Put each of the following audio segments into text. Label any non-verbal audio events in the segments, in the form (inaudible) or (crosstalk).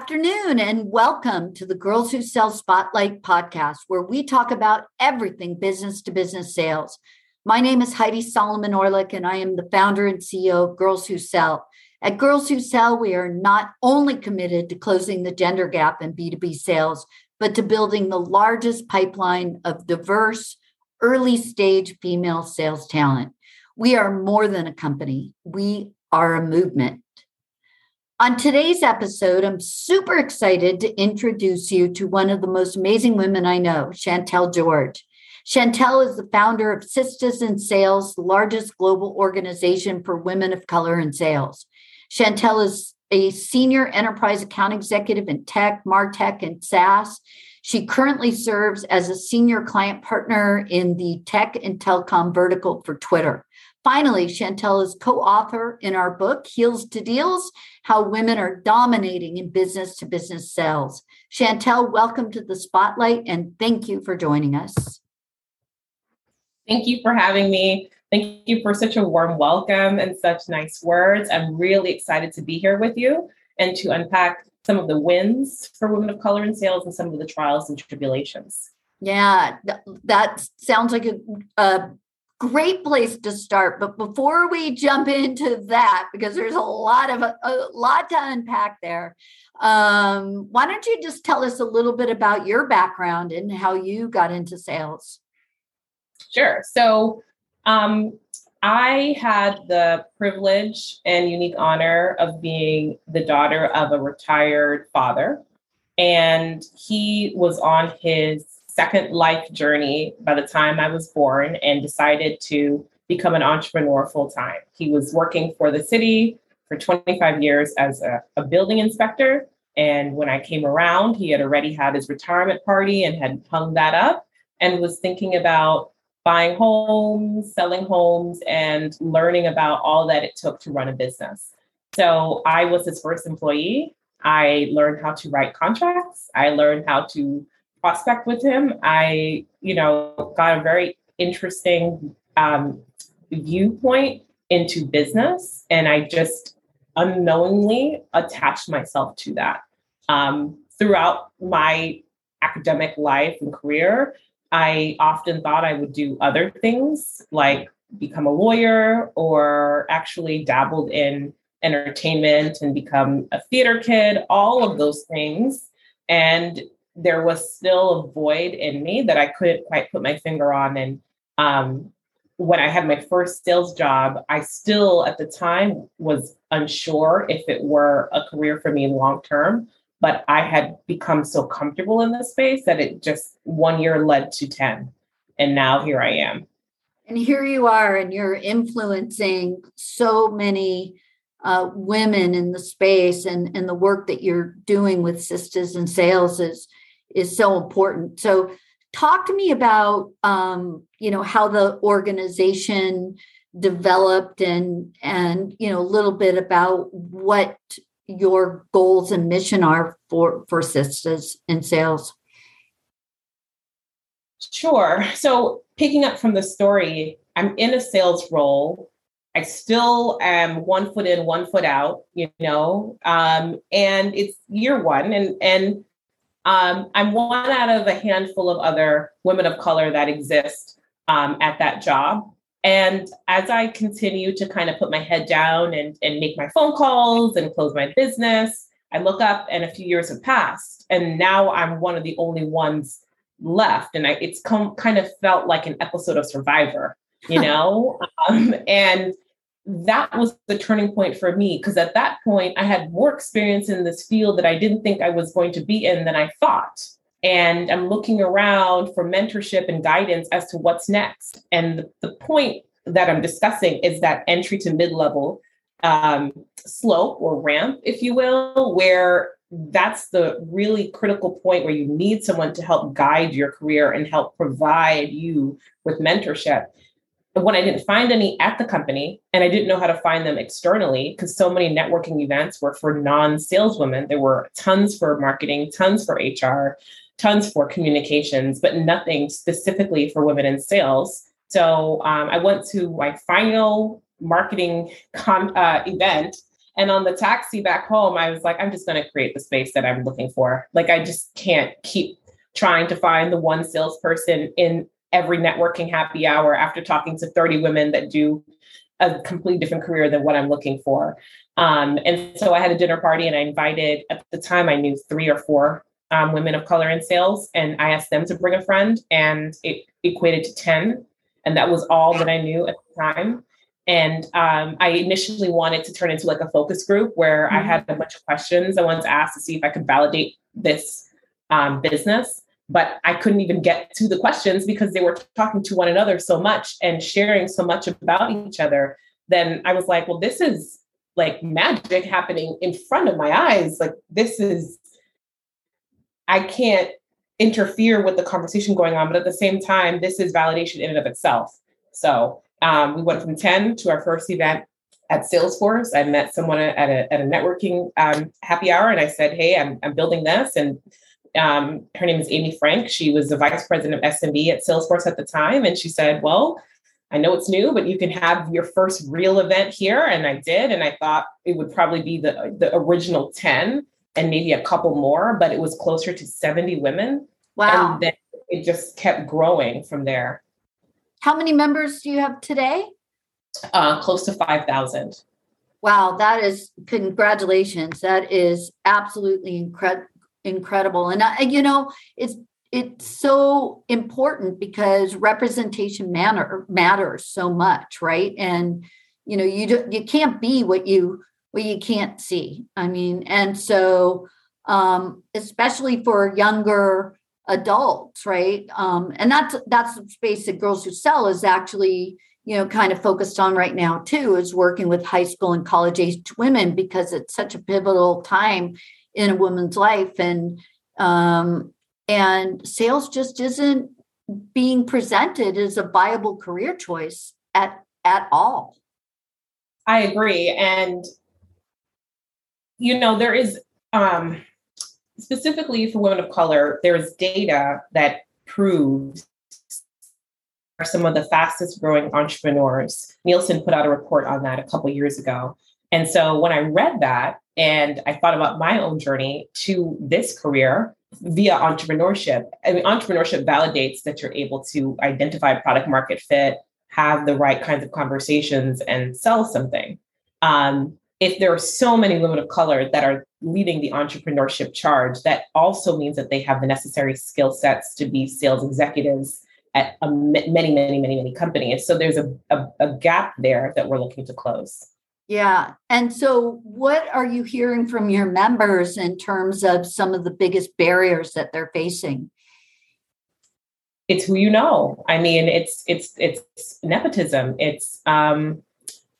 Afternoon and welcome to the Girls Who Sell Spotlight podcast, where we talk about everything business to business sales. My name is Heidi Solomon Orlick, and I am the founder and CEO of Girls Who Sell. At Girls Who Sell, we are not only committed to closing the gender gap in B2B sales, but to building the largest pipeline of diverse, early stage female sales talent. We are more than a company, we are a movement. On today's episode, I'm super excited to introduce you to one of the most amazing women I know, Chantel George. Chantel is the founder of Sistas in Sales, the largest global organization for women of color in sales. Chantel is a senior enterprise account executive in tech, martech, and SaaS. She currently serves as a senior client partner in the tech and telecom vertical for Twitter. Finally, Chantel is co author in our book, Heels to Deals How Women Are Dominating in Business to Business Sales. Chantel, welcome to the spotlight and thank you for joining us. Thank you for having me. Thank you for such a warm welcome and such nice words. I'm really excited to be here with you and to unpack some of the wins for women of color in sales and some of the trials and tribulations. Yeah, that sounds like a, a great place to start. But before we jump into that, because there's a lot of a, lot to unpack there, um, why don't you just tell us a little bit about your background and how you got into sales? Sure. So um, I had the privilege and unique honor of being the daughter of a retired father. And he was on his second life journey by the time I was born and decided to become an entrepreneur full time. He was working for the city for 25 years as a, a, building inspector. And when I came around, he had already had his retirement party and had hung that up and was thinking about buying homes, selling homes, and learning about all that it took to run a business. So I was his first employee. I learned how to write contracts. I learned how to prospect with him, I, you know, got a very interesting um, viewpoint into business. And I just unknowingly attached myself to that. Um, throughout my academic life and career, I often thought I would do other things like become a lawyer or actually dabbled in entertainment and become a theater kid, all of those things. And there was still a void in me that I couldn't quite put my finger on. And um, when I had my first sales job, I still at the time was unsure if it were a career for me long term. But I had become so comfortable in this space that it just one year led to 10. And now here I am. And here you are, and you're influencing so many uh, women in the space and, and the work that you're doing with Sistas in Sales is is so important. So talk to me about um, you know how the organization developed and and you know a little bit about what your goals and mission are for for Sistas in Sales. Sure. So picking up from the story, I'm in a sales role. I still am one foot in, one foot out, you know, um, and it's year one, and and um, I'm one out of a handful of other women of color that exist um, at that job. And as I continue to kind of put my head down and, and make my phone calls and close my business, I look up and a few years have passed. And now I'm one of the only ones left. And I, it's come, kind of felt like an episode of Survivor, you (laughs) know? um, and that was the turning point for me because at that point I had more experience in this field that I didn't think I was going to be in than I thought. And I'm looking around for mentorship and guidance as to what's next. And the, the point that I'm discussing is that entry to mid level um, slope or ramp, if you will, where that's the really critical point where you need someone to help guide your career and help provide you with mentorship when I didn't find any at the company and I didn't know how to find them externally, because so many networking events were for non saleswomen, there were tons for marketing, tons for HR, tons for communications, but nothing specifically for women in sales. So um, I went to my final marketing con- uh, event And on the taxi back home, I was like, I'm just going to create the space that I'm looking for. Like, I just can't keep trying to find the one salesperson in every networking happy hour after talking to 30 women that do a completely different career than what I'm looking for. Um, and so I had a dinner party and I invited, at the time, I knew three or four um, women of color in sales. And I asked them to bring a friend, and it equated to 10. And that was all that I knew at the time. And um, I initially wanted to turn into like a focus group where mm-hmm. I had a bunch of questions I wanted to ask to see if I could validate this um, business. But I couldn't even get to the questions because they were talking to one another so much and sharing so much about each other. Then I was like, well, this is like magic happening in front of my eyes. Like, this is, I can't interfere with the conversation going on, but at the same time, this is validation in and of itself. So um, we went from 10 to our first event at Salesforce. I met someone at a, at a networking um, happy hour and I said, Hey, I'm, I'm building this. And um, her name is Amy Frank. She was the vice president of SMB at Salesforce at the time. And she said, Well, I know it's new, but you can have your first real event here. And I did. And I thought it would probably be the, the original 10 and maybe a couple more, but it was closer to 70 women. Wow. And then it just kept growing from there. How many members do you have today? Uh, close to 5,000. Wow, that is congratulations. That is absolutely incre- incredible. And, I, you know, it's it's so important because representation matter, matters so much, right? And you know, you do, you can't be what you what you can't see. I mean, and so um, especially for younger adults, right? Um, and that's that's the space that Girls Who Sell is actually, you know, kind of focused on right now too, is working with high school and college aged women because it's such a pivotal time in a woman's life, and um, and sales just isn't being presented as a viable career choice at at all. I agree, and you know, there is um specifically for women of color, there's data that proves are some of the fastest growing entrepreneurs. Nielsen put out a report on that a couple years ago. And so when I read that and I thought about my own journey to this career via entrepreneurship, I mean, entrepreneurship validates that you're able to identify product market fit, have the right kinds of conversations, and sell something. Um, if there are so many women of color that are leading the entrepreneurship charge, that also means that they have the necessary skill sets to be sales executives at a, many, many, many, many companies. So there's a, a, a gap there that we're looking to close. Yeah. And so, what are you hearing from your members in terms of some of the biggest barriers that they're facing? It's who you know. I mean, it's it's it's nepotism. It's um,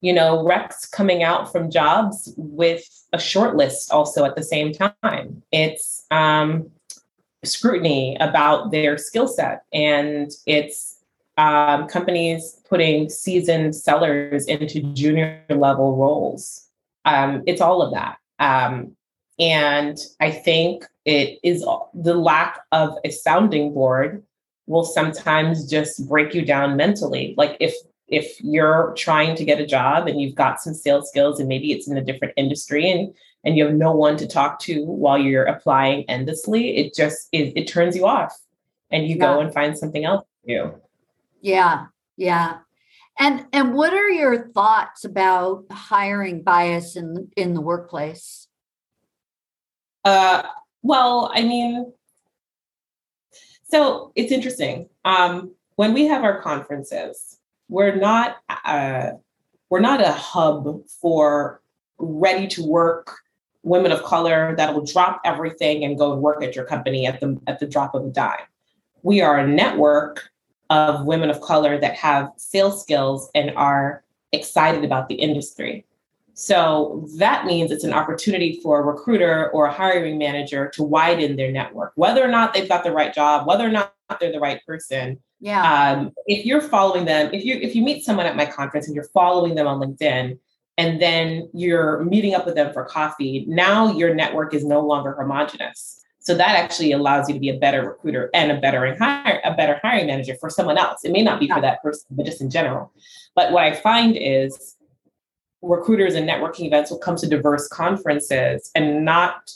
you know, recs coming out from jobs with a short list also at the same time. It's um, scrutiny about their skill set and it's um, companies putting seasoned sellers into junior level roles. Um, it's all of that. Um, and I think it is the lack of a sounding board will sometimes just break you down mentally. Like if if you're trying to get a job and you've got some sales skills and maybe it's in a different industry and and you have no one to talk to while you're applying endlessly it just it, it turns you off and you yeah. go and find something else to do yeah yeah. And and what are your thoughts about hiring bias in in the workplace? Uh well i mean so it's interesting. Um when we have our conferences we're not uh, we're not a hub for ready to work women of color that'll drop everything and go and work at your company at the at the drop of a dime. We are a network of women of color that have sales skills and are excited about the industry. So that means it's an opportunity for a recruiter or a hiring manager to widen their network, whether or not they've got the right job, whether or not they're the right person. Yeah. Um, if you're following them, if you if you meet someone at my conference and you're following them on LinkedIn, and then you're meeting up with them for coffee, now your network is no longer homogenous. So that actually allows you to be a better recruiter and a better hire, a better hiring manager for someone else. It may not be for that person, but just in general. But what I find is recruiters and networking events will come to diverse conferences and not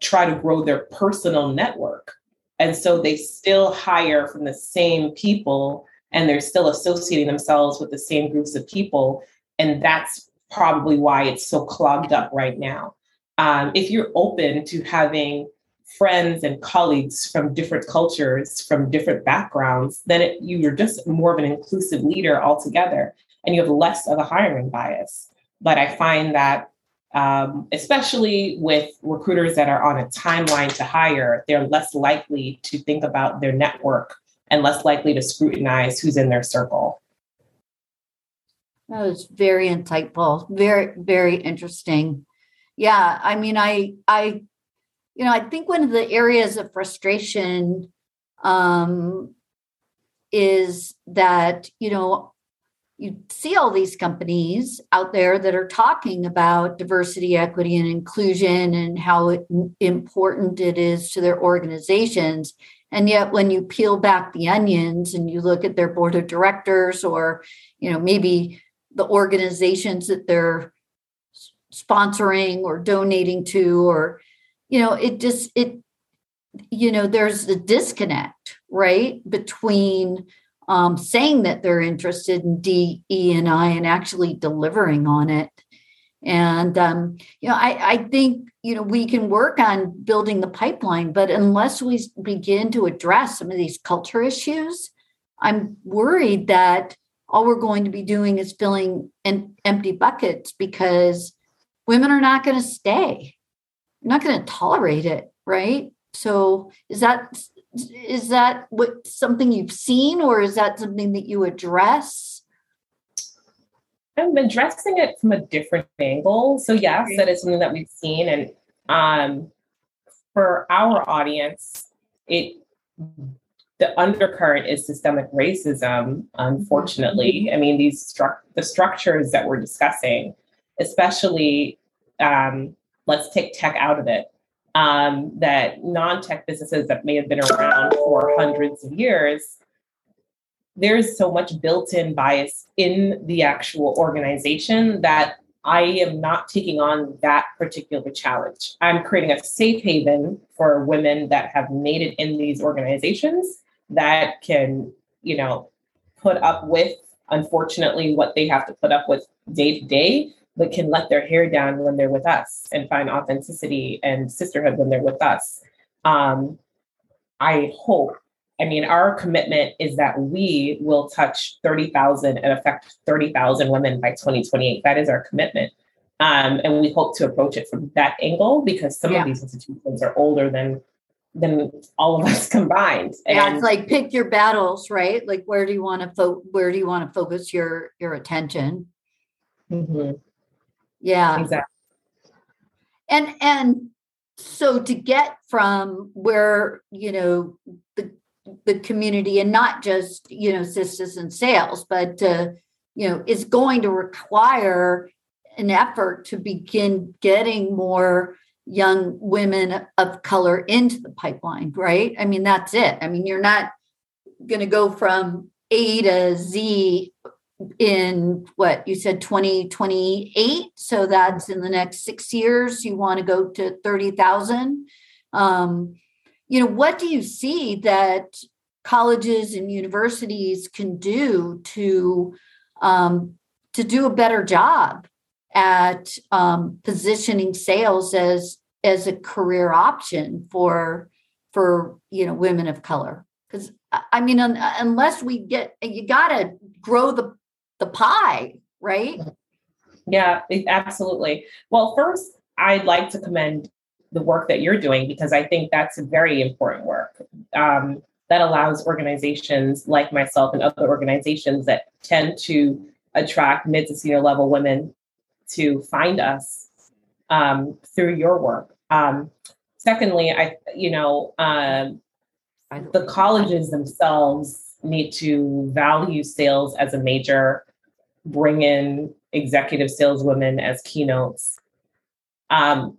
try to grow their personal network. And so they still hire from the same people and they're still associating themselves with the same groups of people. And that's probably why it's so clogged up right now. Um, if you're open to having friends and colleagues from different cultures, from different backgrounds, then it, you're just more of an inclusive leader altogether and you have less of a hiring bias. But I find that, um, especially with recruiters that are on a timeline to hire, they're less likely to think about their network and less likely to scrutinize who's in their circle. That was very insightful, very, very interesting. Yeah, I mean, I, I, you know, I think one of the areas of frustration um, is that you know you see all these companies out there that are talking about diversity, equity, and inclusion and how it, important it is to their organizations. And yet, when you peel back the onions and you look at their board of directors or, you know, maybe the organizations that they're sponsoring or donating to, or, you know, it just, it, you know, there's a disconnect, right, between um, saying that they're interested in D, E, and I and actually delivering on it. And um, you know, I, I think you know we can work on building the pipeline, but unless we begin to address some of these culture issues, I'm worried that all we're going to be doing is filling in empty buckets because women are not going to stay. Not going to tolerate it, right? So is that is that what something you've seen or is that something that you address i'm addressing it from a different angle so yes that is something that we've seen and um, for our audience it the undercurrent is systemic racism unfortunately mm-hmm. i mean these stru- the structures that we're discussing especially um, let's take tech out of it um, that non-tech businesses that may have been around for hundreds of years there's so much built-in bias in the actual organization that I am not taking on that particular challenge. I'm creating a safe haven for women that have made it in these organizations that can, you know, put up with, unfortunately, what they have to put up with day to day, but can let their hair down when they're with us and find authenticity and sisterhood when they're with us. Um, I hope, I mean, our commitment is that we will touch 30,000 and affect 30,000 women by 2028. That is our commitment. Um, and we hope to approach it from that angle because some yeah. of these institutions are older than than all of us (laughs) combined. And yeah, it's like pick your battles, right? Like where do you want to fo- where do you want to focus your your attention? Mm-hmm. Yeah. Exactly. And and so to get from where, you know, the the community and not just, you know, Sistas in Sales, but uh, you know, is going to require an effort to begin getting more young women of color into the pipeline, right? I mean, that's it. I mean, you're not going to go from A to Z in what you said 2028 so that's in the next six years you want to go to 30000 um, you know what do you see that colleges and universities can do to um, to do a better job at um, positioning sales as as a career option for for you know women of color? Because i mean un, unless we get you got to grow the the pie, right? Yeah, absolutely. Well, first, I'd like to commend the work that you're doing because I think that's very important work um, that allows organizations like myself and other organizations that tend to attract mid to senior level women to find us um, through your work. Um, secondly, I, you know, um, the colleges themselves need to value sales as a major, bring in executive saleswomen as keynotes. Um,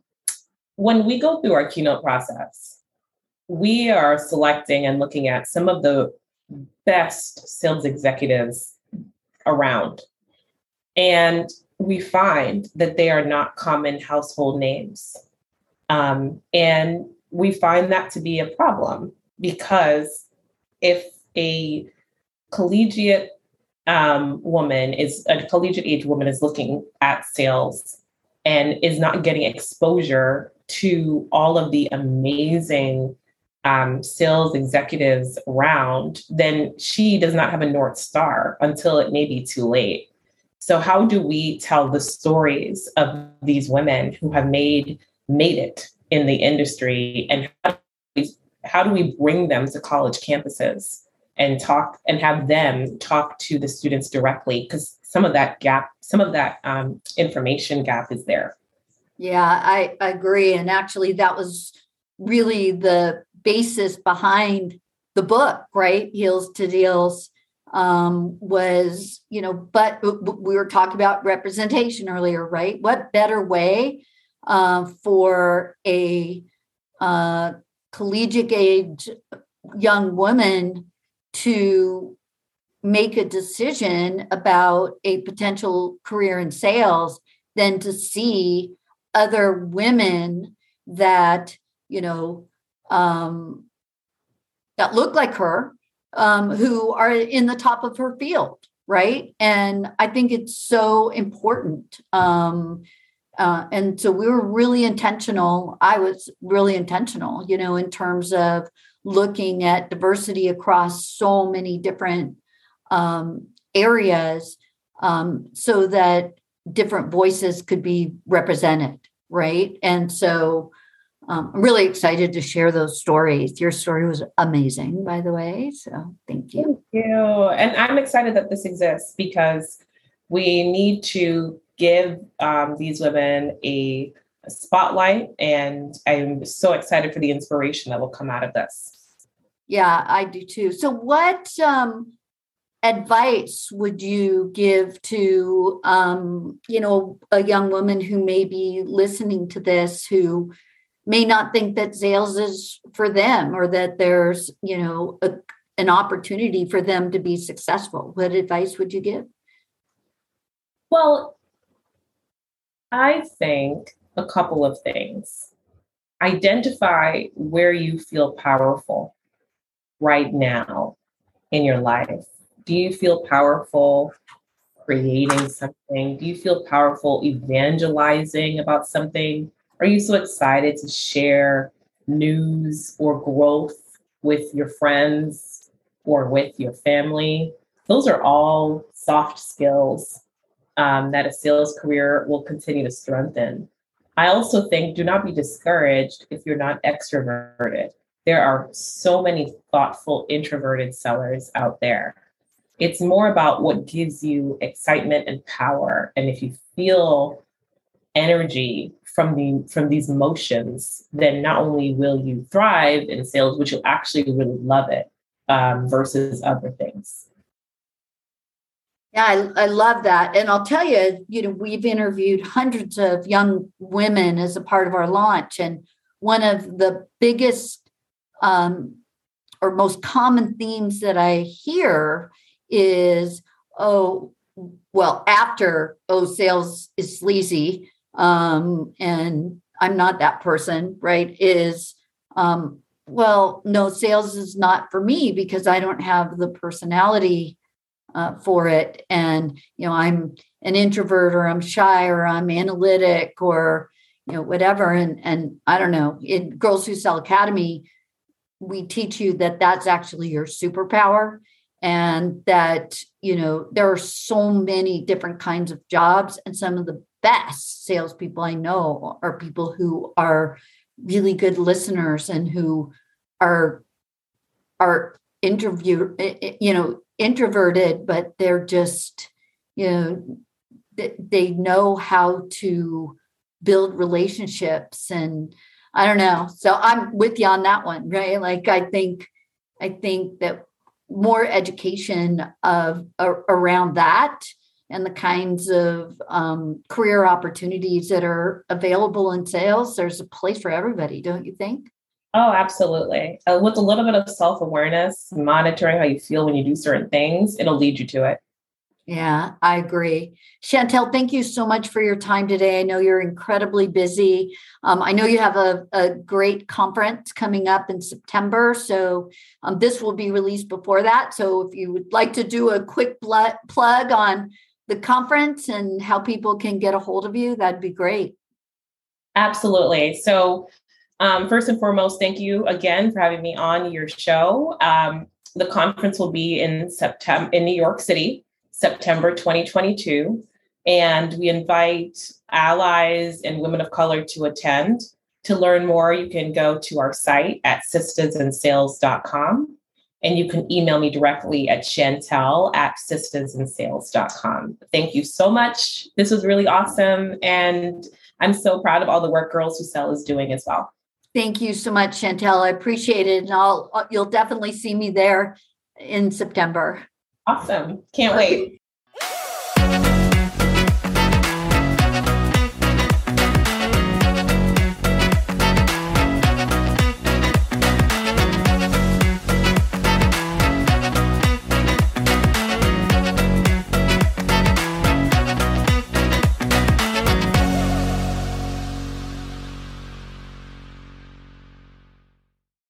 when we go through our keynote process, we are selecting and looking at some of the best sales executives around. And we find that they are not common household names. Um, and we find that to be a problem because if a collegiate um, woman is a collegiate age woman is looking at sales and is not getting exposure to all of the amazing um, sales executives around, then she does not have a North Star until it may be too late. So, how do we tell the stories of these women who have made made it in the industry, and how do we, how do we bring them to college campuses and talk and have them talk to the students directly? Because some of that gap, some of that um, information gap is there. Yeah, I, I agree, and actually, that was really the basis behind the book, right? Heels to Deals um, was, you know, but we were talking about representation earlier, right? What better way uh, for a uh, collegiate age young woman to make a decision about a potential career in sales than to see other women that, you know, um, that look like her um, who are in the top of her field, right? And I think it's so important. Um, uh, and so we were really intentional. I was really intentional, you know, in terms of looking at diversity across so many different um, areas um, so that different voices could be represented, right? And so um, I'm really excited to share those stories. Your story was amazing, by the way. So thank you. Thank you. And I'm excited that this exists because we need to give um, these women a, a spotlight. And I'm so excited for the inspiration that will come out of this. Yeah, I do too. So, what um, advice would you give to, um, you know, a young woman who may be listening to this who may not think that sales is for them or that there's you know a, an opportunity for them to be successful? What advice would you give? Well i think a couple of things. Identify where you feel powerful right now in your life do you feel powerful creating something do you feel powerful evangelizing about something are you so excited to share news or growth with your friends or with your family? Those are all soft skills um, that a sales career will continue to strengthen. I also think do not be discouraged if you're not extroverted. There are so many thoughtful introverted sellers out there. It's more about what gives you excitement and power. And if you feel energy from the from these emotions, then not only will you thrive in sales, which you'll actually really love it um, versus other things. Yeah, I, I love that. And I'll tell you, you know, we've interviewed hundreds of young women as a part of our launch. And one of the biggest um, or most common themes that I hear is, oh, well, after, oh, sales is sleazy, um, and I'm not that person, right? Is um, well, no, sales is not for me because I don't have the personality uh, for it, and you know, I'm an introvert or I'm shy or I'm analytic or you know whatever, and and I don't know. In Girls Who Sell Academy, we teach you that that's actually your superpower and that you know there are so many different kinds of jobs and some of the best salespeople I know are people who are really good listeners and who are are interview you know introverted but they're just you know they know how to build relationships and i don't know so i'm with you on that one right like i think i think that more education of around that and the kinds of um, career opportunities that are available in sales, there's a place for everybody, don't you think? Oh, absolutely. Uh, with a little bit of self awareness, monitoring how you feel when you do certain things, it'll lead you to it. Yeah, I agree. Chantel, thank you so much for your time today. I know you're incredibly busy. Um, I know you have a, a, great conference coming up in September. So um, this will be released before that. So if you would like to do a quick plug on the conference and how people can get a hold of you, that'd be great. Absolutely. So, um, first and foremost, thank you again for having me on your show. Um, the conference will be in September in New York City September 2022. And we invite allies and women of color to attend. To learn more, you can go to our site at sistasinsales.com and you can email me directly at chantel at sistasinsales.com. Thank you so much. This was really awesome. And I'm so proud of all the work Girls Who Sell is doing as well. Thank you so much, Chantel. I appreciate it. And I'll, you'll definitely see me there in September. Awesome. Can't wait.